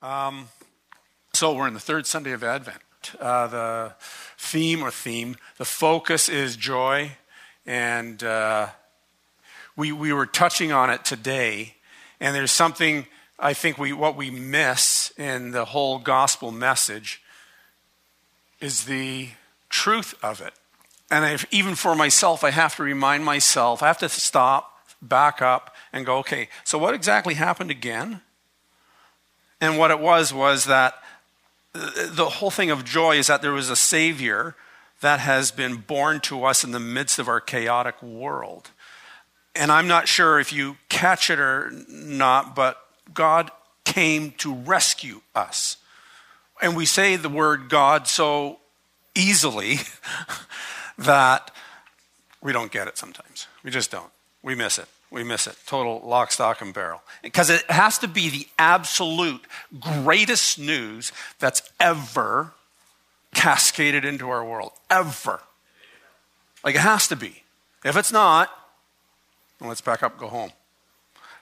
Um, so we're in the third Sunday of Advent. Uh, the theme or theme, the focus is joy, and uh, we we were touching on it today. And there's something I think we what we miss in the whole gospel message is the truth of it. And if, even for myself, I have to remind myself. I have to stop, back up, and go, okay. So what exactly happened again? And what it was was that the whole thing of joy is that there was a Savior that has been born to us in the midst of our chaotic world. And I'm not sure if you catch it or not, but God came to rescue us. And we say the word God so easily that we don't get it sometimes. We just don't. We miss it. We miss it. Total lock, stock, and barrel. Because it has to be the absolute greatest news that's ever cascaded into our world. Ever. Like it has to be. If it's not, let's back up, go home.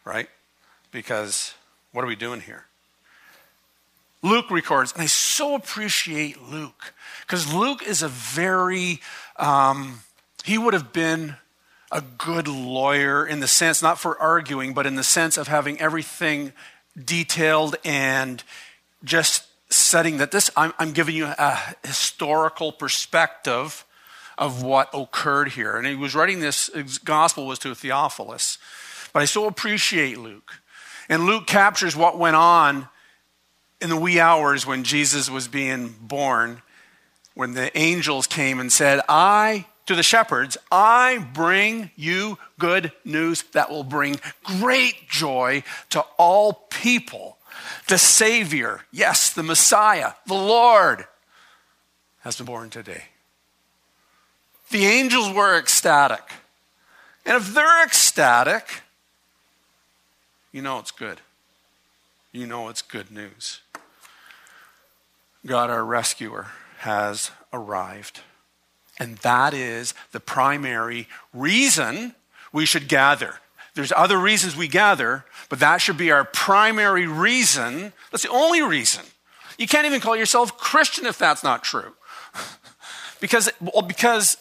Right? Because what are we doing here? Luke records, and I so appreciate Luke because Luke is a very, um, he would have been a good lawyer in the sense, not for arguing, but in the sense of having everything detailed and just setting that this, I'm, I'm giving you a historical perspective of what occurred here. And he was writing this gospel was to Theophilus. But I so appreciate Luke. And Luke captures what went on in the wee hours when Jesus was being born, when the angels came and said, I to the shepherds, I bring you good news that will bring great joy to all people. The Savior, yes, the Messiah, the Lord, has been born today. The angels were ecstatic. And if they're ecstatic, you know it's good. You know it's good news. God, our rescuer, has arrived. And that is the primary reason we should gather. There's other reasons we gather, but that should be our primary reason. That's the only reason. You can't even call yourself Christian if that's not true. because, well, because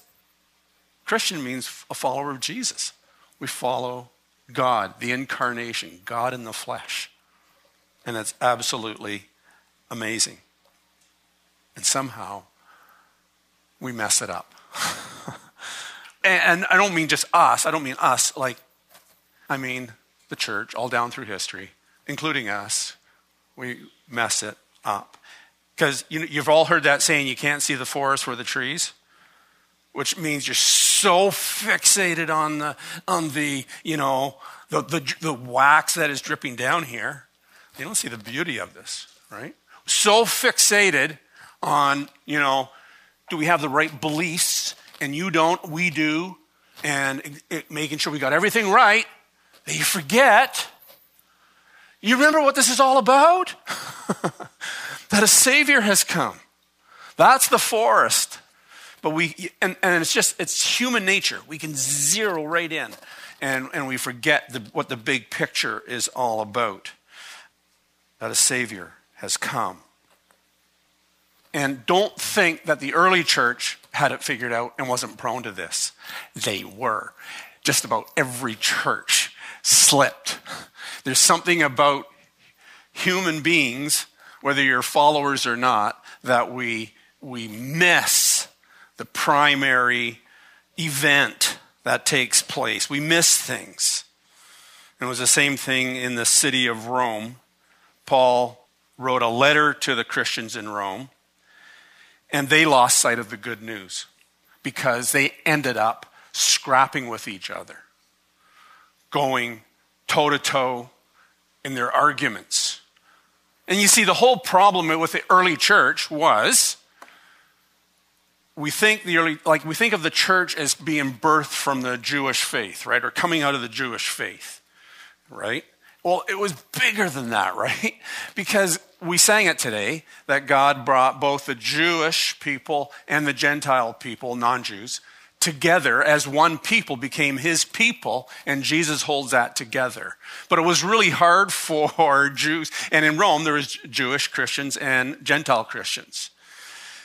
Christian means a follower of Jesus. We follow God, the incarnation, God in the flesh. And that's absolutely amazing. And somehow we mess it up. and I don't mean just us. I don't mean us. Like, I mean the church, all down through history, including us. We mess it up. Because you, you've all heard that saying, you can't see the forest for the trees, which means you're so fixated on the, on the you know, the, the, the wax that is dripping down here. You don't see the beauty of this, right? So fixated on, you know, do we have the right beliefs? And you don't, we do. And it, making sure we got everything right, that you forget. You remember what this is all about? that a Savior has come. That's the forest. But we, and, and it's just, it's human nature. We can zero right in and, and we forget the, what the big picture is all about. That a Savior has come. And don't think that the early church had it figured out and wasn't prone to this. They were. Just about every church slipped. There's something about human beings, whether you're followers or not, that we, we miss the primary event that takes place. We miss things. And It was the same thing in the city of Rome. Paul wrote a letter to the Christians in Rome and they lost sight of the good news because they ended up scrapping with each other, going toe to toe in their arguments. And you see, the whole problem with the early church was we think the early, like we think of the church as being birthed from the Jewish faith, right? Or coming out of the Jewish faith, right? Well, it was bigger than that, right? Because we sang it today that God brought both the Jewish people and the Gentile people, non Jews, together as one people became his people, and Jesus holds that together. But it was really hard for Jews, and in Rome there was Jewish Christians and Gentile Christians.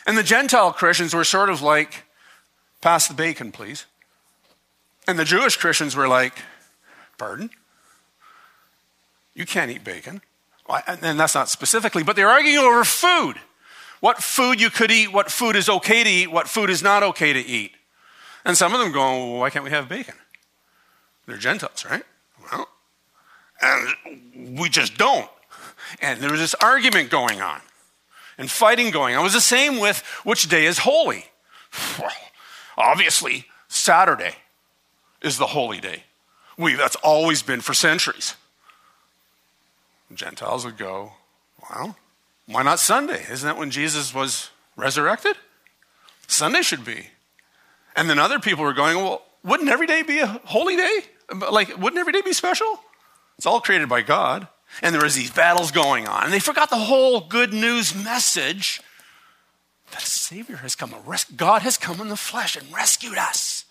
And the Gentile Christians were sort of like, pass the bacon, please. And the Jewish Christians were like, pardon? You can't eat bacon. And that's not specifically, but they're arguing over food. What food you could eat, what food is okay to eat, what food is not okay to eat. And some of them go, well, why can't we have bacon? They're Gentiles, right? Well, and we just don't. And there was this argument going on and fighting going on. It was the same with which day is holy. Well, obviously, Saturday is the holy day. We, that's always been for centuries. Gentiles would go, well, why not Sunday? Isn't that when Jesus was resurrected? Sunday should be. And then other people were going, well, wouldn't every day be a holy day? Like, wouldn't every day be special? It's all created by God. And there was these battles going on. And they forgot the whole good news message that a Savior has come. God has come in the flesh and rescued us.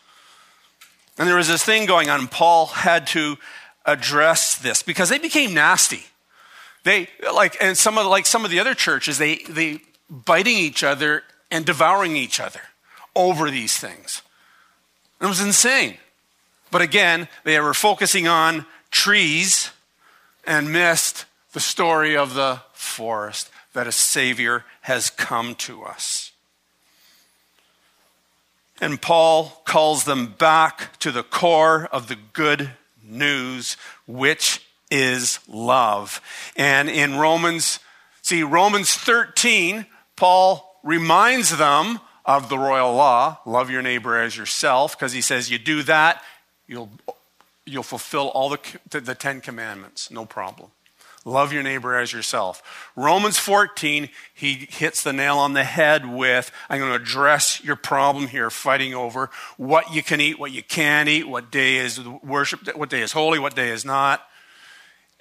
And there was this thing going on, and Paul had to address this because they became nasty. They like, and some of like some of the other churches, they they biting each other and devouring each other over these things. It was insane. But again, they were focusing on trees and missed the story of the forest that a Savior has come to us. And Paul calls them back to the core of the good news, which is love. And in Romans, see, Romans 13, Paul reminds them of the royal law love your neighbor as yourself, because he says, you do that, you'll, you'll fulfill all the, the Ten Commandments, no problem. Love your neighbor as yourself. Romans 14, he hits the nail on the head with I'm going to address your problem here, fighting over what you can eat, what you can't eat, what day is worship, what day is holy, what day is not.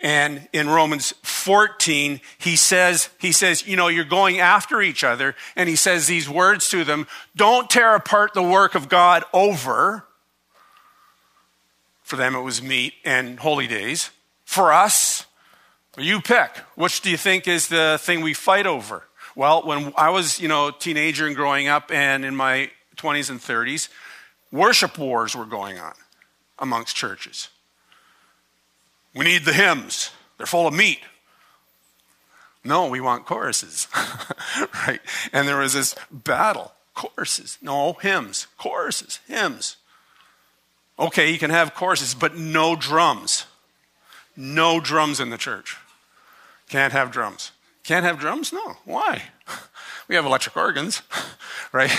And in Romans 14, he says, he says, you know, you're going after each other. And he says these words to them don't tear apart the work of God over. For them, it was meat and holy days. For us, you pick. Which do you think is the thing we fight over? Well, when I was, you know, teenager and growing up and in my 20s and 30s, worship wars were going on amongst churches. We need the hymns. They're full of meat. No, we want choruses. right? And there was this battle. Choruses. No, hymns. Choruses. Hymns. Okay, you can have choruses, but no drums. No drums in the church. Can't have drums. Can't have drums? No. Why? We have electric organs, right?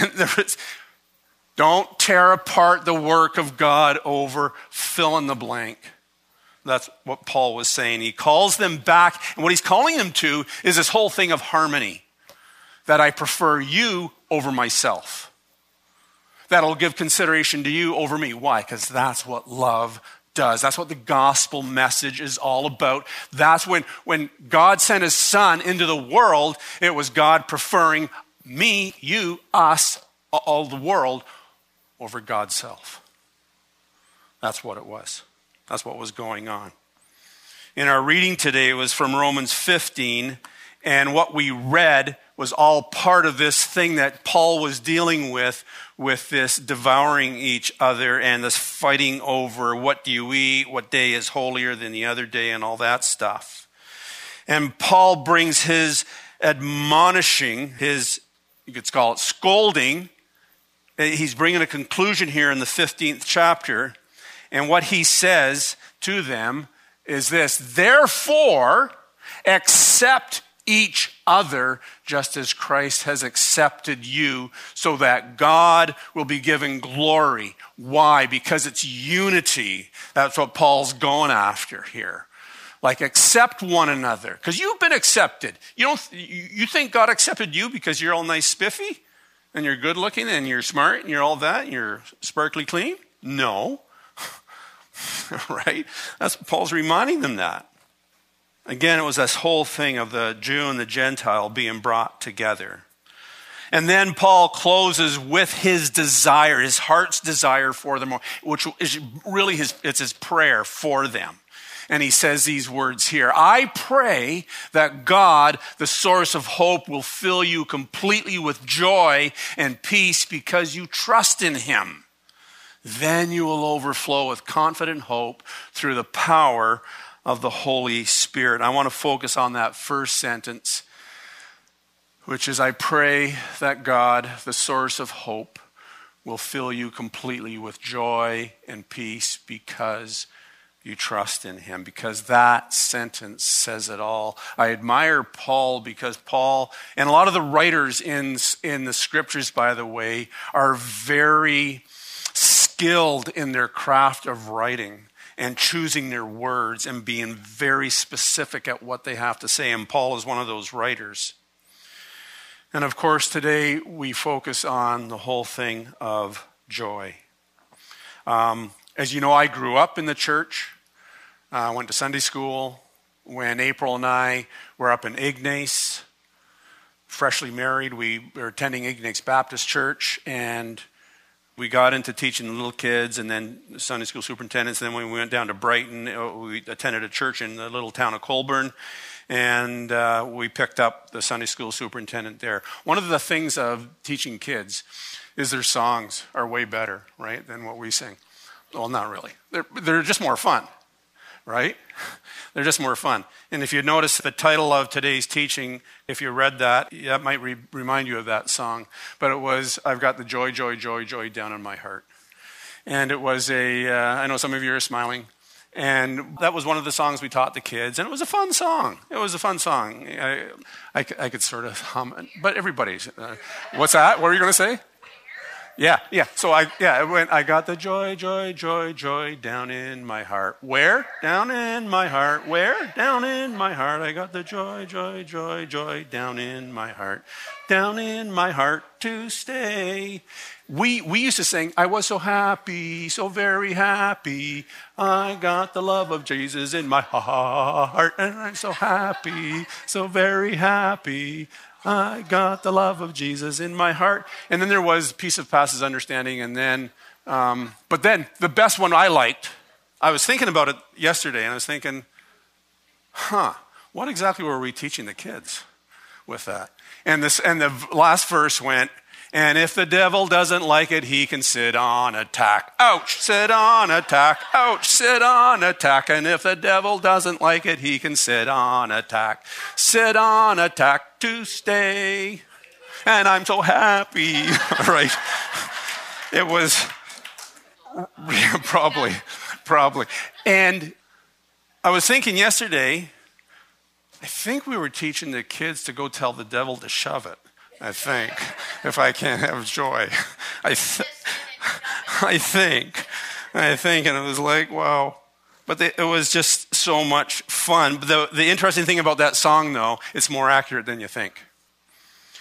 don't tear apart the work of God over fill in the blank. That's what Paul was saying. He calls them back, and what he's calling them to is this whole thing of harmony that I prefer you over myself. That'll give consideration to you over me. Why? Because that's what love does. That's what the gospel message is all about. That's when, when God sent his son into the world, it was God preferring me, you, us, all the world over God's self. That's what it was. That's what was going on. In our reading today, it was from Romans 15, and what we read was all part of this thing that Paul was dealing with, with this devouring each other and this fighting over what do you eat, what day is holier than the other day, and all that stuff. And Paul brings his admonishing, his, you could call it scolding. He's bringing a conclusion here in the 15th chapter. And what he says to them is this Therefore, accept each other just as Christ has accepted you, so that God will be given glory. Why? Because it's unity. That's what Paul's going after here. Like, accept one another, because you've been accepted. You, don't, you think God accepted you because you're all nice, spiffy, and you're good looking, and you're smart, and you're all that, and you're sparkly clean? No. right? That's Paul's reminding them that. Again, it was this whole thing of the Jew and the Gentile being brought together. And then Paul closes with his desire, his heart's desire for them, which is really his, it's his prayer for them. And he says these words here I pray that God, the source of hope, will fill you completely with joy and peace because you trust in him. Then you will overflow with confident hope through the power of the Holy Spirit. I want to focus on that first sentence which is I pray that God, the source of hope, will fill you completely with joy and peace because you trust in him because that sentence says it all. I admire Paul because Paul and a lot of the writers in in the scriptures by the way are very skilled in their craft of writing and choosing their words and being very specific at what they have to say and Paul is one of those writers. And of course, today we focus on the whole thing of joy. Um, as you know, I grew up in the church. I uh, went to Sunday school. When April and I were up in Ignace, freshly married, we were attending Ignace Baptist Church, and we got into teaching little kids and then Sunday school superintendents. And then when we went down to Brighton, uh, we attended a church in the little town of Colborne. and uh, we picked up the Sunday school superintendent there. One of the things of teaching kids is their songs are way better, right, than what we sing. Well, not really. They're, they're just more fun, right? They're just more fun. And if you notice the title of today's teaching, if you read that, that might re- remind you of that song. But it was, I've got the joy, joy, joy, joy down in my heart. And it was a. Uh, I know some of you are smiling. And that was one of the songs we taught the kids, and it was a fun song. It was a fun song. I, I, I could sort of hum, but everybody's. Uh, what's that? What were you going to say? Yeah, yeah. So I, yeah, I went. I got the joy, joy, joy, joy down in my heart. Where? Down in my heart. Where? Down in my heart. I got the joy, joy, joy, joy down in my heart. Down in my heart to stay we, we used to sing, I was so happy, so very happy. I got the love of Jesus in my heart, and I'm so happy, so very happy. I got the love of Jesus in my heart. And then there was Peace of Passes Understanding, and then, um, but then the best one I liked, I was thinking about it yesterday, and I was thinking, huh, what exactly were we teaching the kids with that? And, this, and the last verse went, and if the devil doesn't like it, he can sit on attack. Ouch, sit on attack. Ouch, sit on attack. And if the devil doesn't like it, he can sit on attack. Sit on attack to stay. And I'm so happy, right? It was probably, probably. And I was thinking yesterday, I think we were teaching the kids to go tell the devil to shove it. I think, if I can't have joy. I, th- I think, I think, and it was like, wow. But it was just so much fun. The, the interesting thing about that song, though, it's more accurate than you think.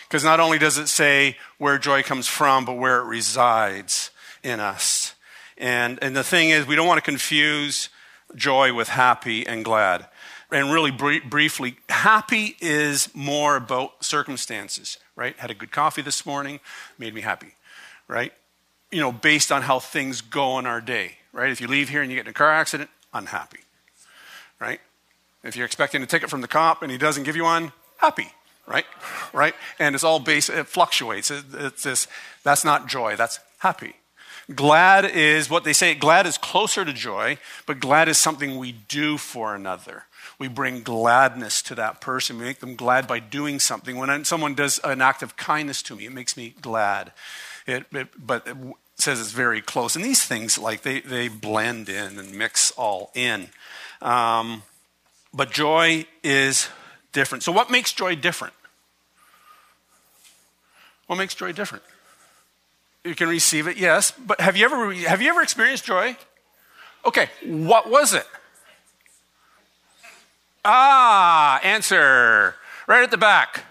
Because not only does it say where joy comes from, but where it resides in us. And, and the thing is, we don't want to confuse joy with happy and glad. And really br- briefly, happy is more about circumstances right? Had a good coffee this morning, made me happy, right? You know, based on how things go in our day, right? If you leave here and you get in a car accident, unhappy, right? If you're expecting a ticket from the cop and he doesn't give you one, happy, right? Right? And it's all based, it fluctuates. It, it's this, that's not joy, that's happy. Glad is what they say, glad is closer to joy, but glad is something we do for another we bring gladness to that person. We make them glad by doing something. When someone does an act of kindness to me, it makes me glad. It, it, but it says it's very close. And these things, like, they, they blend in and mix all in. Um, but joy is different. So, what makes joy different? What makes joy different? You can receive it, yes. But have you ever, have you ever experienced joy? Okay, what was it? Ah, answer. Right at the back.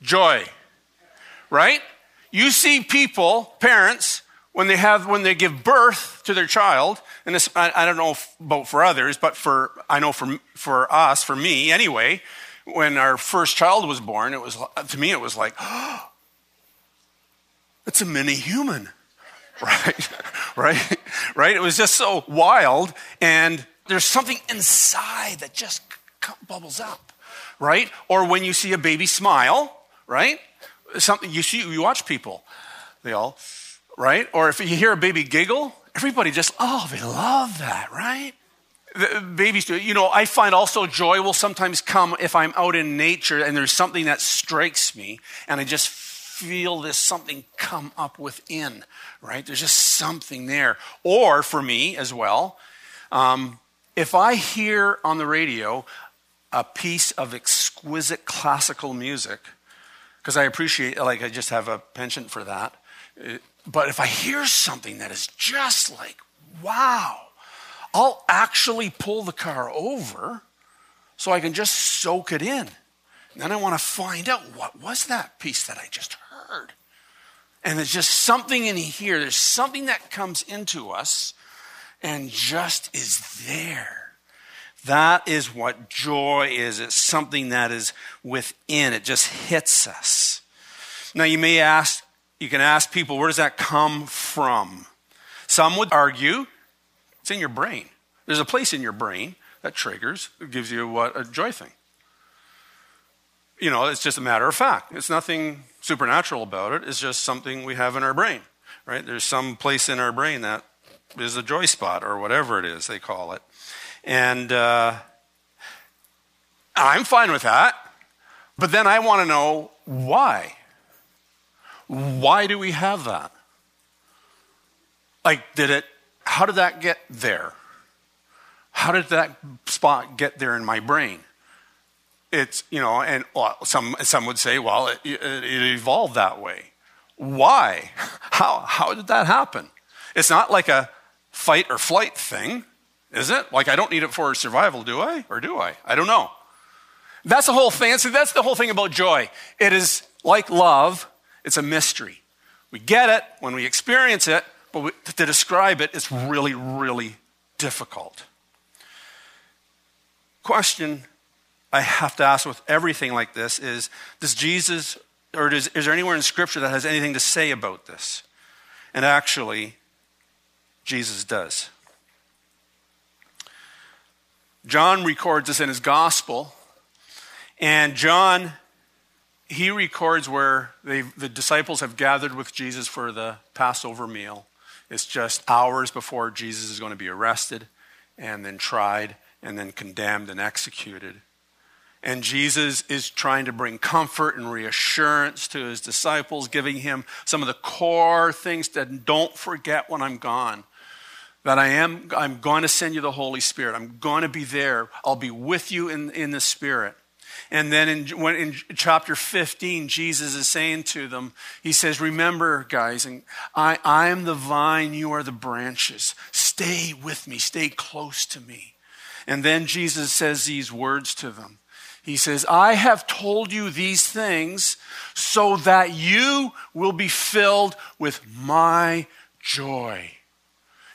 Joy. Right? You see people, parents, when they have when they give birth to their child, and this I, I don't know about for others, but for I know for for us, for me anyway, when our first child was born, it was to me it was like, oh, it's a mini human. Right? right? Right? It was just so wild. And there's something inside that just bubbles up. Right? Or when you see a baby smile, right? Something you see, you watch people, they all, right? Or if you hear a baby giggle, everybody just, oh, they love that, right? The babies do. You know, I find also joy will sometimes come if I'm out in nature and there's something that strikes me and I just feel this something come up within, right? There's just something there. Or for me as well, um, if I hear on the radio a piece of exquisite classical music, because I appreciate, like, I just have a penchant for that. But if I hear something that is just like, wow, I'll actually pull the car over so I can just soak it in. And then I want to find out what was that piece that I just heard. And there's just something in here, there's something that comes into us and just is there. That is what joy is. It's something that is within, it just hits us. Now, you may ask, you can ask people, where does that come from? Some would argue it's in your brain. There's a place in your brain that triggers, gives you what a joy thing. You know, it's just a matter of fact. It's nothing supernatural about it. It's just something we have in our brain, right? There's some place in our brain that is a joy spot or whatever it is they call it. And uh, I'm fine with that. But then I want to know why. Why do we have that? Like, did it, how did that get there? How did that spot get there in my brain? It's, you know, and well, some, some would say, well, it, it, it evolved that way. Why? How, how did that happen? It's not like a fight or flight thing, is it? Like I don't need it for survival, do I? Or do I? I don't know. That's the whole thing. That's the whole thing about joy. It is like love, it's a mystery. We get it when we experience it, but we, to describe it, it's really, really difficult. Question I have to ask with everything like this is Does Jesus, or does, is there anywhere in Scripture that has anything to say about this? And actually, Jesus does. John records this in his gospel, and John he records where the disciples have gathered with Jesus for the Passover meal. It's just hours before Jesus is going to be arrested and then tried and then condemned and executed. And Jesus is trying to bring comfort and reassurance to his disciples, giving him some of the core things that don't forget when I'm gone. That I am, I'm going to send you the Holy Spirit. I'm going to be there. I'll be with you in, in the Spirit. And then in, when, in chapter 15, Jesus is saying to them, He says, Remember, guys, and I, I am the vine, you are the branches. Stay with me, stay close to me. And then Jesus says these words to them. He says, I have told you these things so that you will be filled with my joy.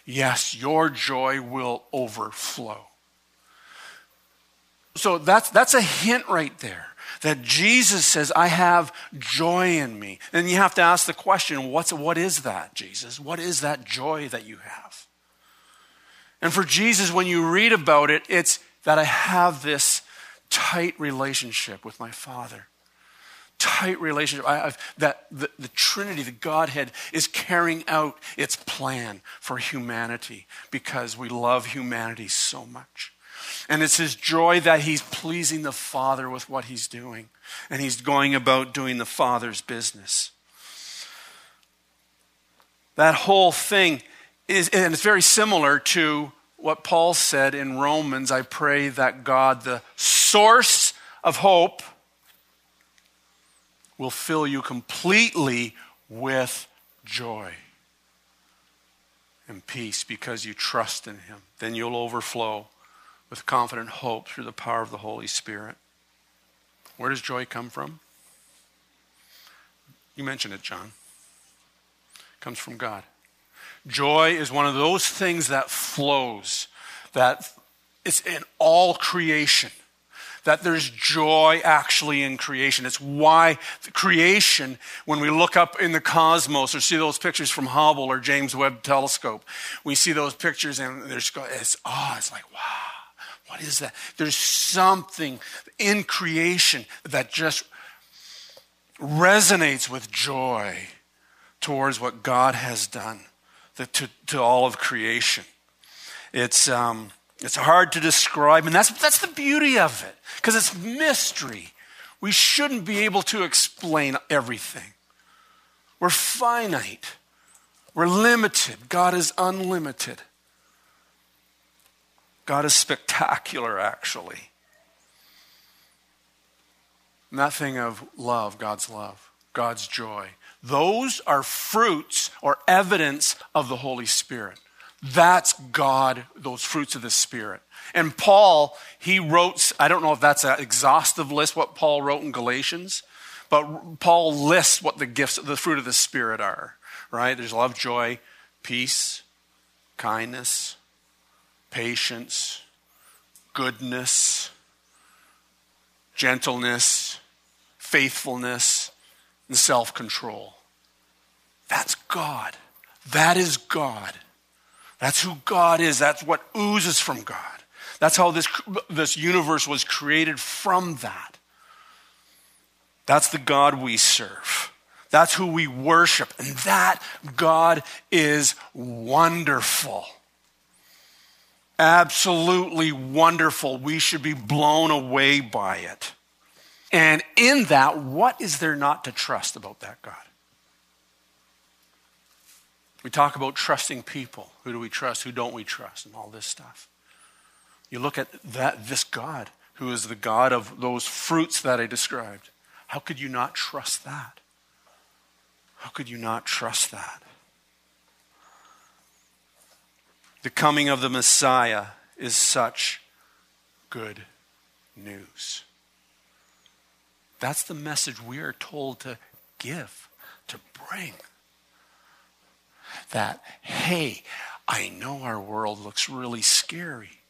Yes, your joy will overflow. So that's, that's a hint right there that Jesus says, I have joy in me. And you have to ask the question, what's, what is that, Jesus? What is that joy that you have? And for Jesus, when you read about it, it's that I have this tight relationship with my Father. Tight relationship. I, that the, the Trinity, the Godhead, is carrying out its plan for humanity because we love humanity so much. And it's his joy that he's pleasing the Father with what he's doing. And he's going about doing the Father's business. That whole thing is, and it's very similar to what Paul said in Romans I pray that God, the source of hope, will fill you completely with joy and peace because you trust in Him. Then you'll overflow with confident hope through the power of the Holy Spirit. Where does joy come from? You mentioned it, John. It comes from God. Joy is one of those things that flows, that it's in all creation, that there's joy actually in creation. It's why creation, when we look up in the cosmos or see those pictures from Hubble or James Webb Telescope, we see those pictures and there's, it's, oh, it's like, wow, what is that? There's something in creation that just resonates with joy towards what God has done to, to all of creation. It's, um, it's hard to describe, and that's, that's the beauty of it, because it's mystery. We shouldn't be able to explain everything. We're finite, we're limited. God is unlimited. God is spectacular, actually. And that thing of love, God's love, God's joy, those are fruits or evidence of the Holy Spirit. That's God, those fruits of the Spirit. And Paul, he wrote, I don't know if that's an exhaustive list, what Paul wrote in Galatians, but Paul lists what the gifts, the fruit of the Spirit are, right? There's love, joy, peace, kindness, patience, goodness, gentleness, faithfulness, and self control. That's God. That is God. That's who God is. That's what oozes from God. That's how this, this universe was created from that. That's the God we serve. That's who we worship. And that God is wonderful. Absolutely wonderful. We should be blown away by it. And in that, what is there not to trust about that God? We talk about trusting people. Who do we trust? Who don't we trust? And all this stuff. You look at that this God, who is the God of those fruits that I described. How could you not trust that? How could you not trust that? The coming of the Messiah is such good news. That's the message we are told to give, to bring that, hey, I know our world looks really scary,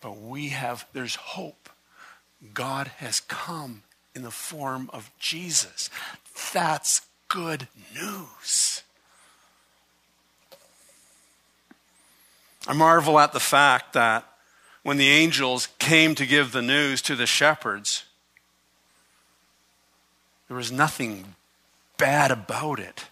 but we have, there's hope. God has come in the form of Jesus. That's good news. I marvel at the fact that when the angels came to give the news to the shepherds, there was nothing bad about it.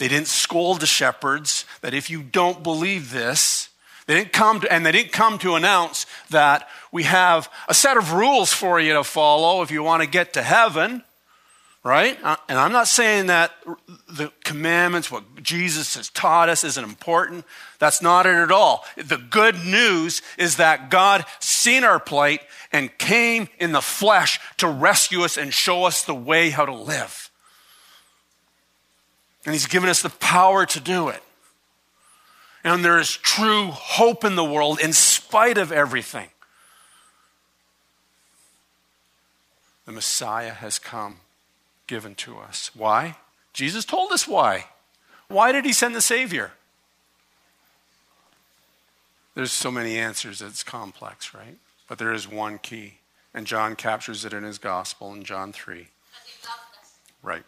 They didn't scold the shepherds that if you don't believe this, they didn't come to, and they didn't come to announce that we have a set of rules for you to follow if you want to get to heaven, right? Uh, and I'm not saying that the commandments, what Jesus has taught us, isn't important. That's not it at all. The good news is that God seen our plight and came in the flesh to rescue us and show us the way how to live. And He's given us the power to do it. And there is true hope in the world in spite of everything. The Messiah has come, given to us. Why? Jesus told us why. Why did He send the Savior? There's so many answers, it's complex, right? But there is one key, and John captures it in his gospel in John 3. Right.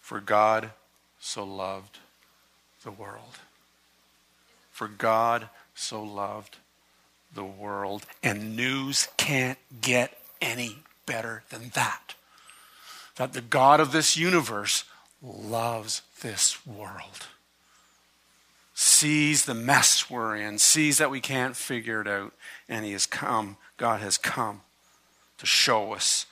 For God so loved the world. For God so loved the world. And news can't get any better than that. That the God of this universe loves this world. Sees the mess we're in, sees that we can't figure it out, and He has come, God has come to show us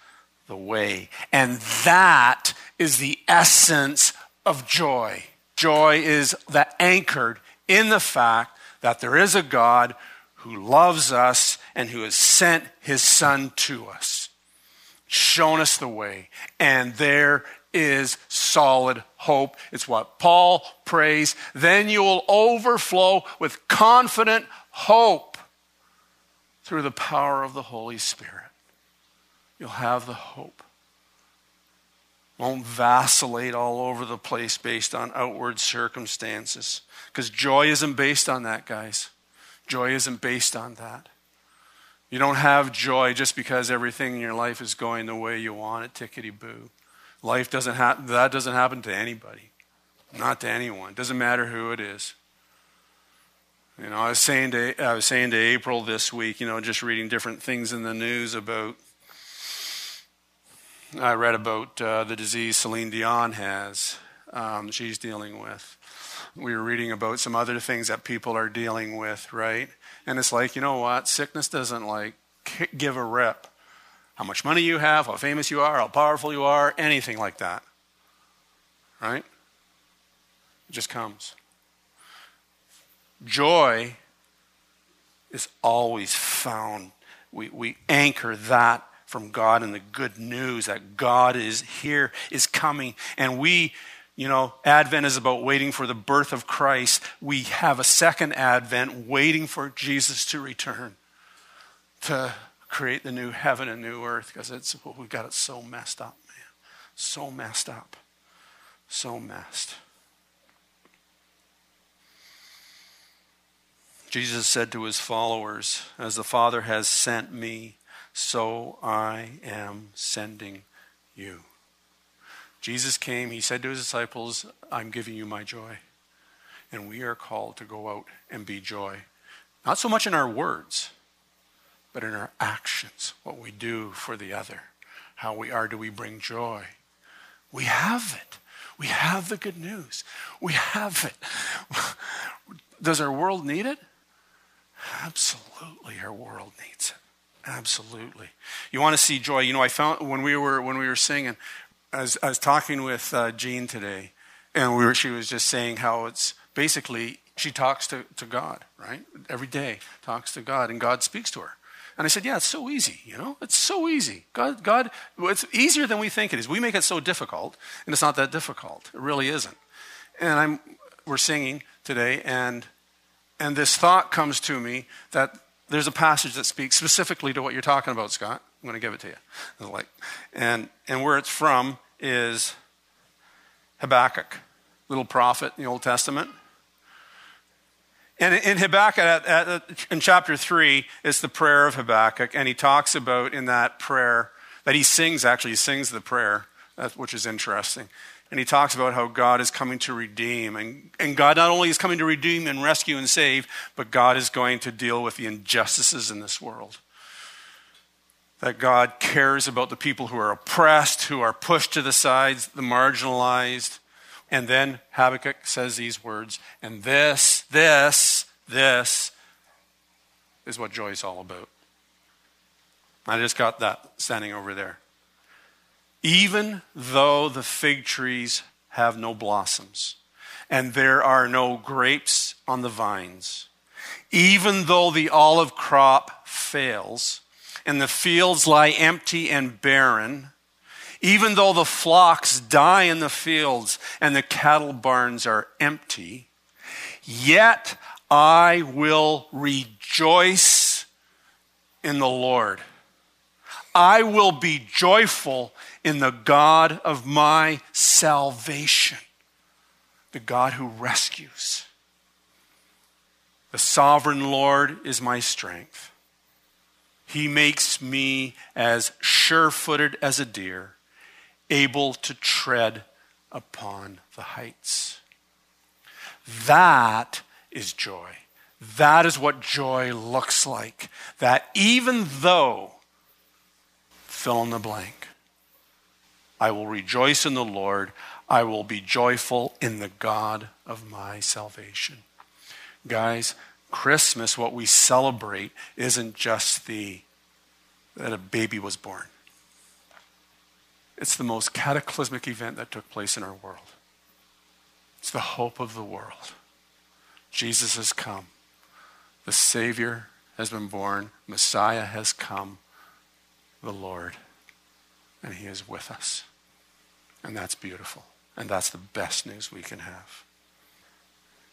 the way. And that is the essence of joy. Joy is that anchored in the fact that there is a God who loves us and who has sent his son to us, shown us the way, and there is solid hope. It's what Paul prays. Then you will overflow with confident hope through the power of the Holy Spirit. You'll have the hope won't vacillate all over the place based on outward circumstances. Because joy isn't based on that, guys. Joy isn't based on that. You don't have joy just because everything in your life is going the way you want it, tickety boo. Life doesn't happen, that doesn't happen to anybody, not to anyone. Doesn't matter who it is. You know, I was saying to I was saying to April this week, you know, just reading different things in the news about. I read about uh, the disease Celine Dion has. Um, she's dealing with. We were reading about some other things that people are dealing with, right? And it's like, you know what? Sickness doesn't like give a rip how much money you have, how famous you are, how powerful you are, anything like that. Right? It just comes. Joy is always found. We, we anchor that from God and the good news that God is here, is coming. And we you know, Advent is about waiting for the birth of Christ. We have a second Advent waiting for Jesus to return to create the new heaven and new earth because it's oh, we've got it so messed up, man. So messed up. So messed. Jesus said to his followers, As the Father has sent me, so I am sending you. Jesus came, he said to his disciples, I'm giving you my joy. And we are called to go out and be joy. Not so much in our words, but in our actions, what we do for the other. How we are, do we bring joy? We have it. We have the good news. We have it. Does our world need it? Absolutely, our world needs it. Absolutely. You want to see joy? You know, I found when we were when we were singing, I was, I was talking with uh, Jean today, and we were, she was just saying how it's basically she talks to, to God, right? Every day talks to God, and God speaks to her. And I said, Yeah, it's so easy, you know? It's so easy. God, God, it's easier than we think it is. We make it so difficult, and it's not that difficult. It really isn't. And I'm, we're singing today, and, and this thought comes to me that there's a passage that speaks specifically to what you're talking about, Scott. I'm going to give it to you. And, and where it's from is Habakkuk, little prophet in the Old Testament. And in Habakkuk, at, at, in chapter 3, it's the prayer of Habakkuk, and he talks about in that prayer that he sings, actually, he sings the prayer, uh, which is interesting. And he talks about how God is coming to redeem. And, and God not only is coming to redeem and rescue and save, but God is going to deal with the injustices in this world that God cares about the people who are oppressed, who are pushed to the sides, the marginalized. And then Habakkuk says these words, and this, this, this is what joy is all about. I just got that standing over there. Even though the fig trees have no blossoms, and there are no grapes on the vines, even though the olive crop fails, and the fields lie empty and barren, even though the flocks die in the fields and the cattle barns are empty, yet I will rejoice in the Lord. I will be joyful in the God of my salvation, the God who rescues. The sovereign Lord is my strength. He makes me as sure footed as a deer, able to tread upon the heights. That is joy. That is what joy looks like. That even though, fill in the blank, I will rejoice in the Lord, I will be joyful in the God of my salvation. Guys, Christmas, what we celebrate, isn't just the that a baby was born. It's the most cataclysmic event that took place in our world. It's the hope of the world. Jesus has come. The Savior has been born. Messiah has come. The Lord. And He is with us. And that's beautiful. And that's the best news we can have.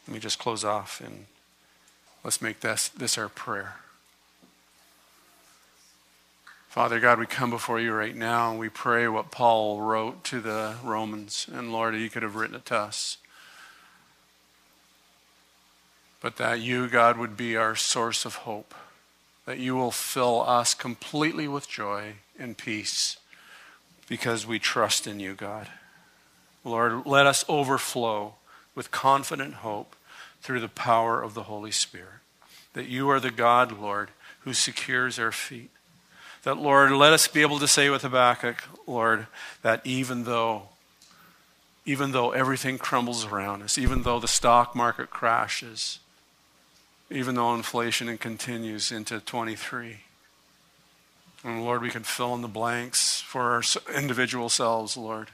Let me just close off and let's make this, this our prayer. Father God, we come before you right now and we pray what Paul wrote to the Romans. And Lord, you could have written it to us. But that you, God, would be our source of hope. that you will fill us completely with joy and peace because we trust in you, God. Lord, let us overflow with confident hope through the power of the Holy Spirit. That you are the God, Lord, who secures our feet. That, Lord, let us be able to say with Habakkuk, Lord, that even though even though everything crumbles around us, even though the stock market crashes, even though inflation continues into 23. And Lord, we can fill in the blanks for our individual selves, Lord.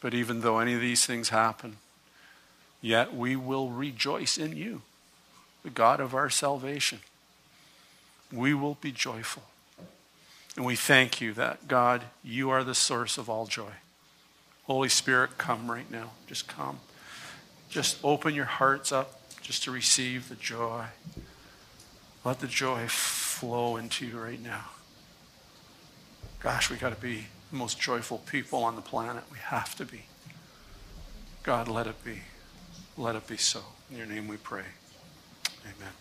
But even though any of these things happen, yet we will rejoice in you, the God of our salvation. We will be joyful. And we thank you that, God, you are the source of all joy. Holy Spirit, come right now. Just come. Just open your hearts up just to receive the joy. Let the joy flow into you right now. Gosh, we got to be the most joyful people on the planet. We have to be. God, let it be. Let it be so. In your name we pray. Amen.